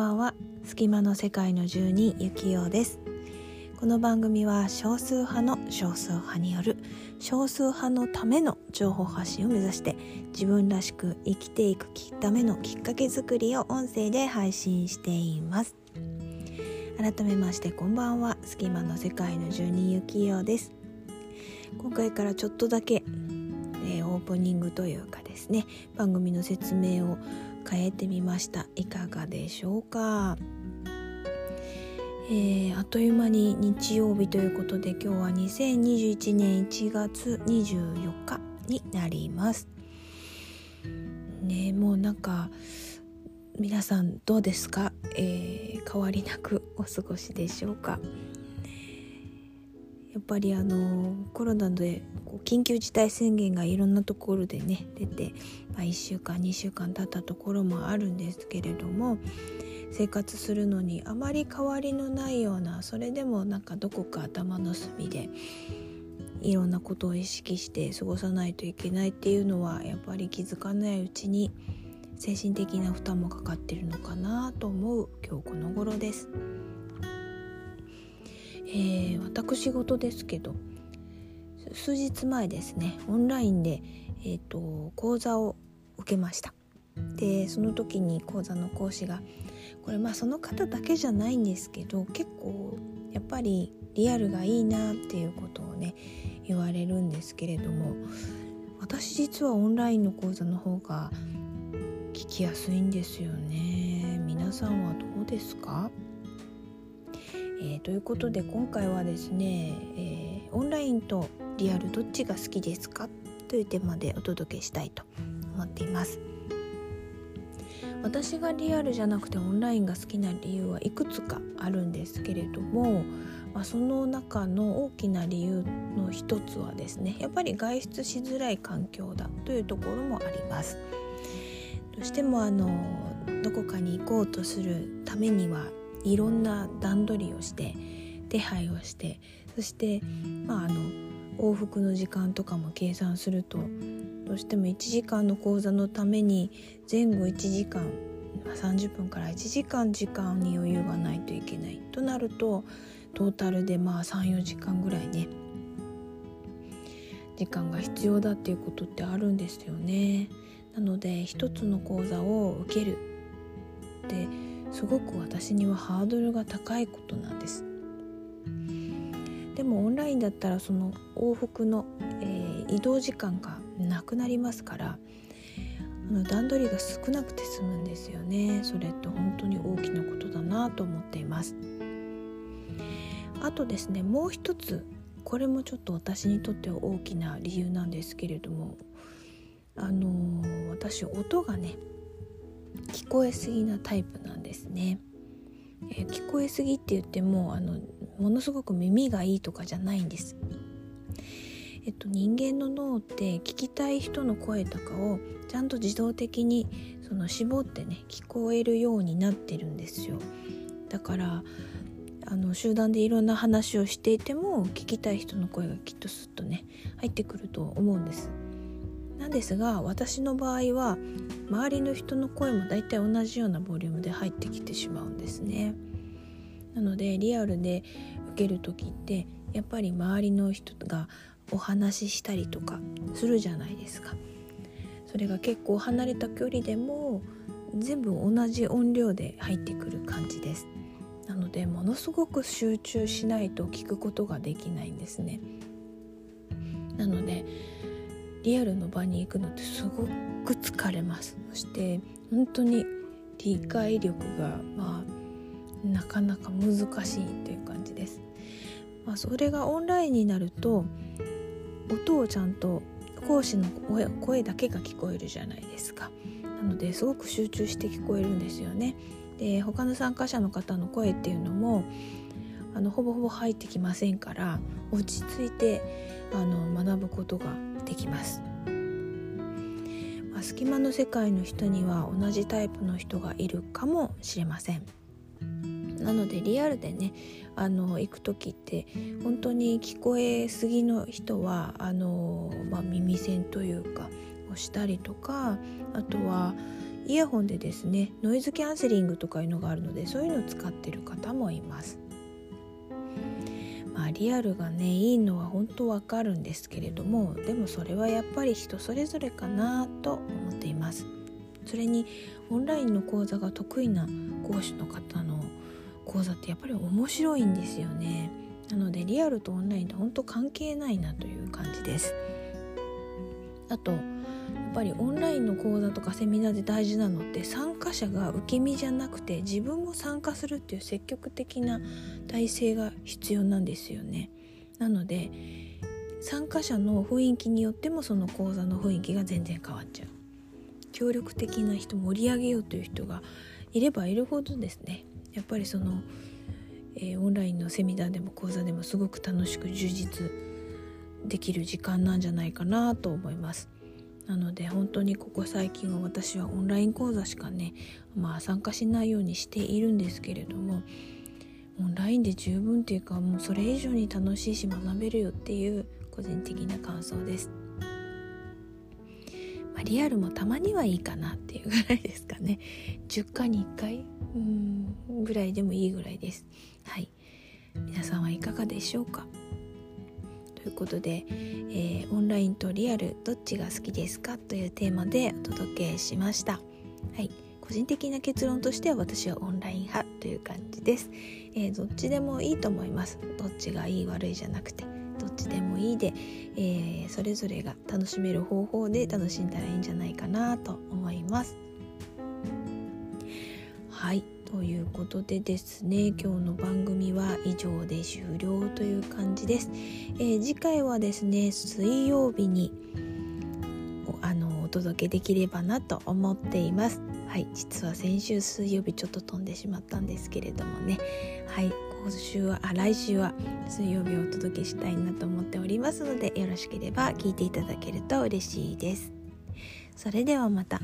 ばんは。隙間の世界の住人ゆきようです。この番組は少数派の少数派による少数派のための情報発信を目指して自分らしく生きていくためのきっかけ作りを音声で配信しています。改めましてこんばんは。隙間の世界の住人ゆきようです。今回からちょっとだけ、ー、プニングというかですね番組の説明を変えてみました。いかがでしょうか、えー、あっという間に日曜日ということで今日は2021年1月24日になります。ねもうなんか皆さんどうですか、えー、変わりなくお過ごしでしょうか？やっぱりあのコロナで緊急事態宣言がいろんなところでね出て、まあ、1週間2週間経ったところもあるんですけれども生活するのにあまり変わりのないようなそれでもなんかどこか頭の隅でいろんなことを意識して過ごさないといけないっていうのはやっぱり気づかないうちに精神的な負担もかかってるのかなと思う今日この頃です。えー、私事ですけど数日前ですねオンラインで、えーと、講座を受けました。でその時に講座の講師がこれまあその方だけじゃないんですけど結構やっぱりリアルがいいなっていうことをね言われるんですけれども私実はオンラインの講座の方が聞きやすいんですよね。皆さんはどうですか？えー、ということで今回はですね、えー、オンラインとリアルどっちが好きですかというテーマでお届けしたいと思っています。私がリアルじゃなくてオンラインが好きな理由はいくつかあるんですけれども、まあ、その中の大きな理由の一つはですねやっぱり外出しづらい環境だというところもあります。どうしてもあのどこかに行こうとするためにはいろんな段取りをして手配をしてそしてまああの往復の時間とかも計算するとどうしても1時間の講座のために前後1時間30分から1時間時間に余裕がないといけないとなるとトータルでまあ34時間ぐらいね時間が必要だっていうことってあるんですよね。なので一つの講座を受けるってすごく私にはハードルが高いことなんです。でもオンラインだったらその往復の、えー、移動時間がなくなりますからあの段取りが少なくて済むんですよね。それって本当に大きなことだなと思っています。あとですねもう一つこれもちょっと私にとっては大きな理由なんですけれどもあのー、私音がね聞こえすぎなタイプなんですね。えー、聞こえすぎって言ってもあのものすごく耳がいいとかじゃないんです。えっと、人間の脳って聞きたい人の声とかをちゃんと自動的にその絞ってね聞こえるようになってるんですよだからあの集団でいろんな話をしていても聞きたい人の声がきっとスッとね入ってくると思うんですなんですが私の場合は周りの人の声もだいたい同じようなボリュームで入ってきてしまうんですね。なのでリアルで受ける時ってやっぱり周りの人がお話ししたりとかするじゃないですか。それが結構離れた距離でも全部同じ音量で入ってくる感じです。なのでものすごく集中しないと聞くことができないんですね。なのでリアルの場に行くのってすごく疲れます。そして本当に理解力がまあなかなか難しいという感じです、まあ、それがオンラインになると音をちゃんと講師の声だけが聞こえるじゃないですか。なのですごく集中して聞こえるんですよね。で他の参加者の方の声っていうのもあのほぼほぼ入ってきませんから落ち着いてあの学ぶことができます、まあ、隙間の世界の人には同じタイプの人がいるかもしれませんなのでリアルでねあの行く時って本当に聞こえすぎの人はあの、まあ、耳栓というかをしたりとかあとはイヤホンでですねノイズキャンセリングとかいうのがあるのでそういうのを使ってる方もいます。まあ、リアルがねいいのは本当わかるんですけれどもでもそれはやっぱり人それぞれかなと思っています。それにオンラインの講座が得意な講師の方の講座ってやっぱり面白いんですよね。なのでリアルとオンラインって本当関係ないなという感じです。あとぱりオンラインの講座とかセミナーで大事なのって参加者が受け身じゃなくて自分も参加するっていう積極的な体制が必要なんですよね。なので参加者の雰囲気によってもその講座の雰囲気が全然変わっちゃう。協力的な人盛り上げようという人がいればいるほどですねやっぱりその、えー、オンラインのセミナーでも講座でもすごく楽しく充実できる時間なんじゃないかなと思います。なので本当にここ最近は私はオンライン講座しかねまあ参加しないようにしているんですけれどもオンラインで十分っていうかもうそれ以上に楽しいし学べるよっていう個人的な感想です。まあ、リアルもたまにはいいかなっていうぐらいですかね。10回に1回？うんぐらいでもいいぐらいです。はい。皆さんはいかがでしょうか？ということで、えー、オンラインとリアルどっちが好きですか？というテーマでお届けしました。はい。個人的な結論としては私はオンライン派という感じです、えー、どっちでもいいと思います。どっちがいい悪いじゃなくてどっちでもいいで、えー、それぞれが楽しめる方法で楽しんだらいいんじゃないかなと思います。はい。ということでですね今日の番組は以上で終了という感じです、えー、次回はですね水曜日にあのお届けできればなと思っています。はい実は先週水曜日ちょっと飛んでしまったんですけれどもね。はい今週はあ来週は水曜日をお届けしたいなと思っておりますのでよろしければ聞いていただけると嬉しいです。それではまた。